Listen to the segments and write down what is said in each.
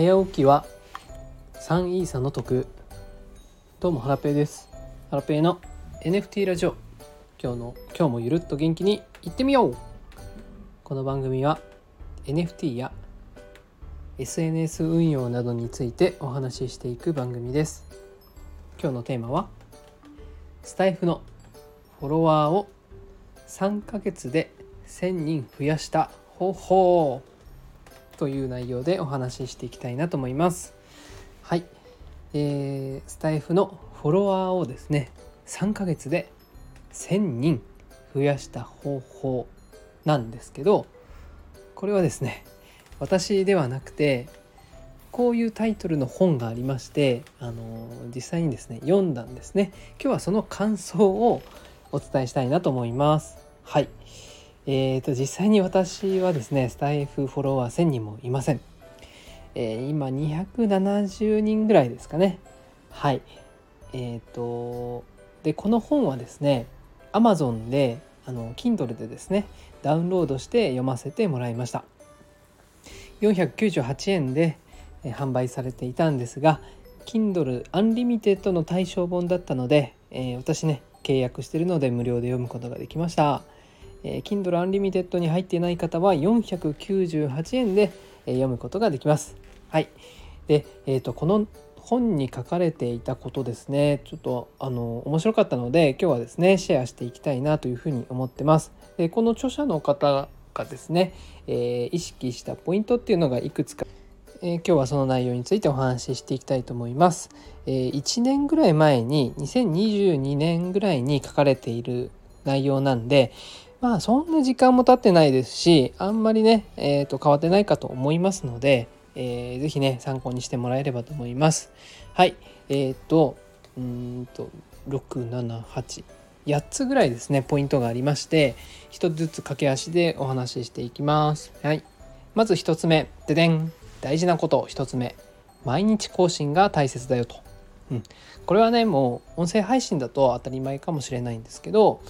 早起きは3イーサの得。どうもハラペーです。ハラペーの NFT ラジオ。今日の今日もゆるっと元気にいってみよう。この番組は NFT や SNS 運用などについてお話ししていく番組です。今日のテーマはスタイフのフォロワーを3ヶ月で1000人増やした方法。という内容でお話ししていきたいなと思います。はい、えー、スタイフのフォロワーをですね3ヶ月で1000人増やした方法なんですけどこれはですね私ではなくてこういうタイトルの本がありましてあの実際にですね読んだんですね。今日はその感想をお伝えしたいなと思います。はい。えーと、実際に私はですねスタイフフォロワー1000人もいません、えー、今270人ぐらいですかね。はい。えっ、ー、とでこの本はですね Amazon であの Kindle でですねダウンロードして読ませてもらいました。498円で販売されていたんですが Kindle Unlimited の対象本だったので、えー、私ね契約してるので無料で読むことができました。えー、Kindle Unlimited に入っていない方は498円で、えー、読むことができます。はい。で、えーと、この本に書かれていたことですねちょっとあの面白かったので今日はですねシェアしていきたいなというふうに思ってます。でこの著者の方がですね、えー、意識したポイントっていうのがいくつか、えー、今日はその内容についてお話ししていきたいと思います。えー、1年ぐらい前に2022年ぐらいに書かれている内容なんでまあそんな時間も経ってないですしあんまりね、えー、と変わってないかと思いますので、えー、ぜひね参考にしてもらえればと思います。はい。えっ、ー、とうんと678 8つぐらいですねポイントがありまして1つずつ駆け足でお話ししていきます。はい、まず1つ目。ででん。大事なこと。1つ目。毎日更新が大切だよと。うん、これはねもう音声配信だと当たり前かもしれないんですけど、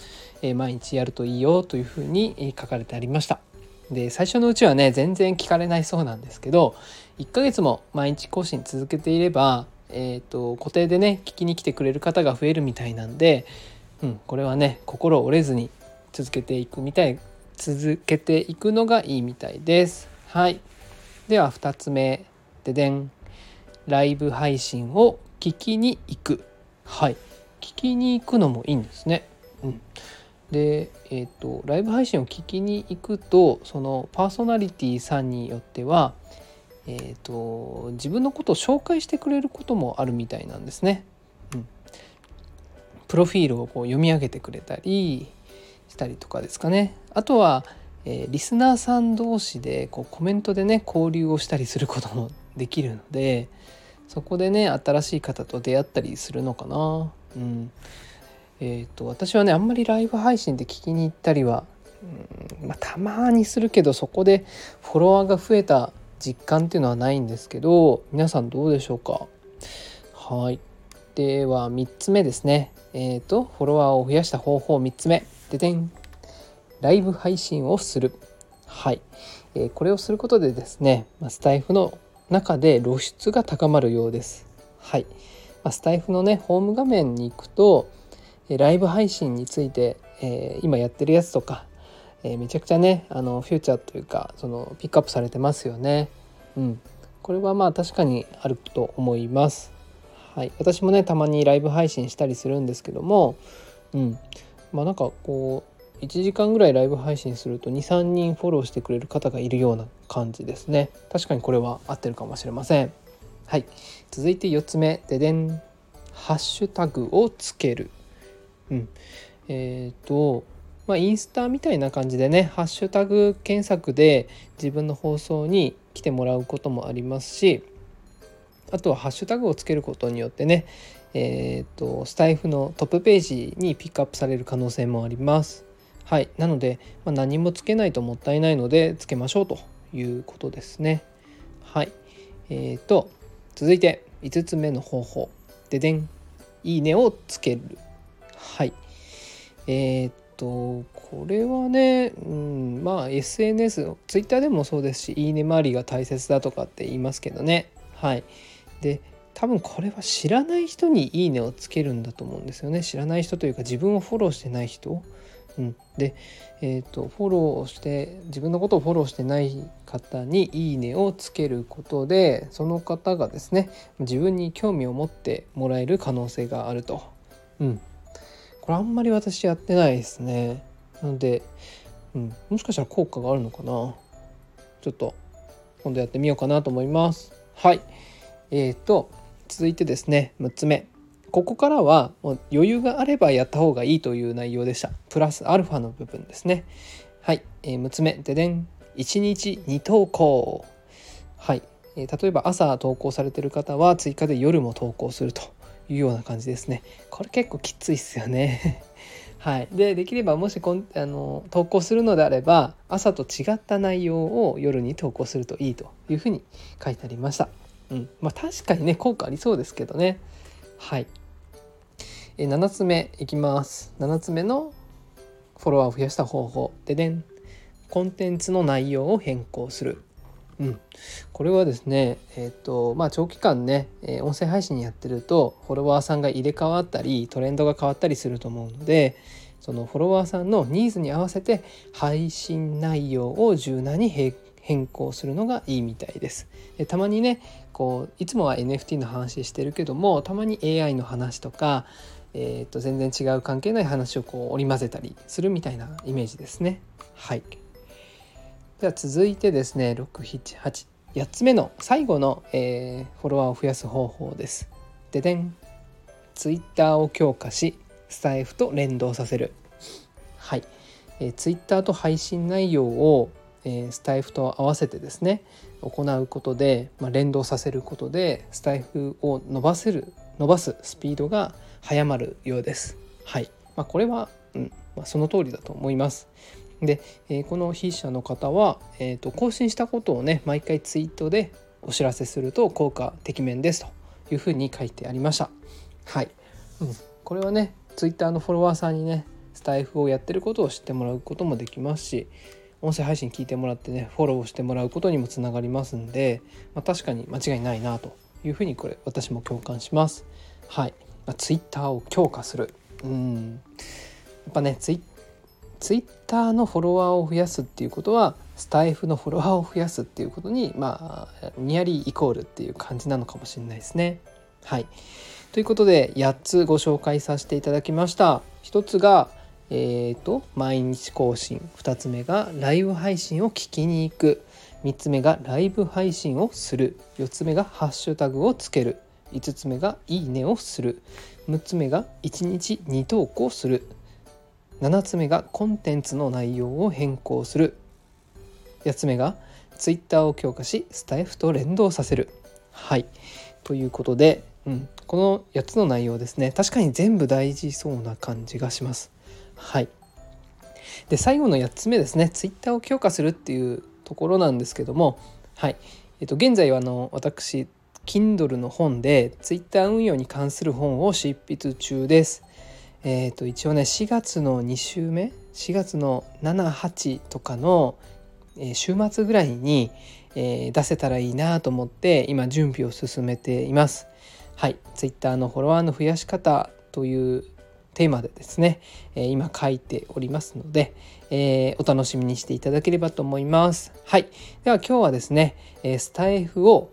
えー、毎日やるといいよというふうに書かれてありました。で最初のうちはね全然聞かれないそうなんですけど1ヶ月も毎日更新続けていれば、えーと、固定でね聞きに来てくれる方が増えるみたいなんで、うん、これはね心折れずに続けていくみたい続けていくのがいいみたいです。はい、では2つ目ででんライブ配信を聞きに行くはい聞きに行くのもいいんですね。うん、で、えーと、ライブ配信を聞きに行くとそのパーソナリティさんによっては、えーと、自分のことを紹介してくれることもあるみたいなんですね。うん、プロフィールをこう読み上げてくれたりしたりとかですかね。あとは、えー、リスナーさん同士でこうコメントでね交流をしたりすることもできるのでそこでね新しい方と出会ったりするのかな。うん。えーと、私はねあんまりライブ配信で聞きに行ったりは、うんまあ、たまにするけどそこでフォロワーが増えた実感っていうのはないんですけど皆さんどうでしょうか？はい。では3つ目ですね。えっ、ー、とフォロワーを増やした方法3つ目。ででん。ライブ配信をする。はい、えー、これをすることでですねスタイフの中で露出が高まるようです。はい、ま、スタイフのねホーム画面に行くとライブ配信について、えー、今やってるやつとか、えー、めちゃくちゃねあのフューチャーというかそのピックアップされてますよね。うん、これはまあ確かにあると思います。はい、私もねたまにライブ配信したりするんですけども、うん、まあなんかこう1時間ぐらいライブ配信すると23人フォローしてくれる方がいるような感じですね。確かにこれは合ってるかもしれません。はい。続いて4つ目。ででん。ハッシュタグをつける。うん、えっ、ー、とまあ、インスタみたいな感じでねハッシュタグ検索で自分の放送に来てもらうこともありますしあとはハッシュタグをつけることによってねえっ、ー、とスタイフのトップページにピックアップされる可能性もあります。はい、なので、まあ、何もつけないともったいないのでつけましょうということですね。はい、えーと続いて5つ目の方法。ででんいいねをつける。はい。えー、っとこれはね、うん、まあ SNS ツイッターでもそうですしいいね周りが大切だとかって言いますけどね。はい。で多分これは知らない人に「いいね」をつけるんだと思うんですよね。知らない人というか自分をフォローしてない人、うん、で、えーと、フォローして自分のことをフォローしてない方に「いいね」をつけることでその方がですね自分に興味を持ってもらえる可能性があると、うん、これあんまり私やってないですね。なので、うん、もしかしたら効果があるのかな。ちょっと今度やってみようかなと思います。はい。えーと続いてですね6つ目。ここからはもう余裕があればやった方がいいという内容でした。プラスアルファの部分ですね。はい、えー、6つ目。ででん。1日2投稿。はい、えー、例えば朝投稿されてる方は追加で夜も投稿するというような感じですね。これ結構きついっすよね。はい、でできればもしこんあの投稿するのであれば朝と違った内容を夜に投稿するといいというふうに書いてありました。うん。まあ、確かにね効果ありそうですけどね。はい。え7つ目いきます。7つ目のフォロワーを増やした方法。ででん。コンテンツの内容を変更する。うん、これはですね、えーとまあ、長期間ね、え、音声配信やってるとフォロワーさんが入れ替わったりトレンドが変わったりすると思うのでそのフォロワーさんのニーズに合わせて配信内容を柔軟に変更するのがいいみたいです。でたまにねこういつもは NFT の話してるけどもたまに AI の話とか、えー、と全然違う関係ない話をこう織り交ぜたりするみたいなイメージですね。はいでは続いてですね6788つ目の最後の、えー、フォロワーを増やす方法です。ででん Twitter を強化しスタイフと連動させる。はい、えー、Twitter と配信内容をえー、スタイフと合わせてですね行うことで、まあ、連動させることでスタイフを伸ばせる伸ばすスピードが早まるようです。はいまあ、これは、うんまあ、その通りだと思います。で、えー、この筆者の方は、えーと、更新したことをね毎回ツイートでお知らせすると効果てきめんですというふうに書いてありました。はい、うん、これはねツイッターのフォロワーさんにねスタイフをやってることを知ってもらうこともできますし音声配信聞いてもらってねフォローしてもらうことにもつながりますんで、まあ、確かに間違いないなというふうにこれ私も共感します。はい、まあ、ツイッターを強化するうんやっぱねツイツイッターのフォロワーを増やすっていうことはスタイフのフォロワーを増やすっていうことにまあニアリイコールっていう感じなのかもしれないですね。はいということで8つご紹介させていただきました。1つがえーと、毎日更新2つ目がライブ配信を聞きに行く3つ目がライブ配信をする。4つ目がハッシュタグをつける。5つ目がいいねをする。6つ目が1日2投稿する。7つ目がコンテンツの内容を変更する。8つ目が Twitter を強化しスタイフと連動させる。はい。ということで、うん、この8つの内容ですね。確かに全部大事そうな感じがします。はい。で最後の8つ目ですね。ツイッターを強化するっていうところなんですけどもはいえっと現在はあの私 Kindle の本でツイッター運用に関する本を執筆中です。えっ、ー、と一応ね4月の2週目？4月の78とかの、えー、週末ぐらいに、えー、出せたらいいなと思って今準備を進めています。はい、ツイッターのフォロワーの増やし方というテーマでですね、え今書いておりますので、えお楽しみにしていただければと思います。はい。では今日はですね、えスタイフを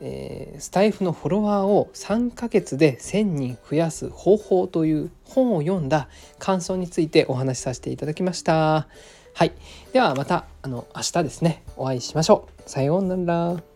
えー、スタイフのフォロワーを3ヶ月で1000人増やす方法という本を読んだ感想についてお話しさせていただきました。はい。ではまたあの明日ですね、お会いしましょう。さようなら。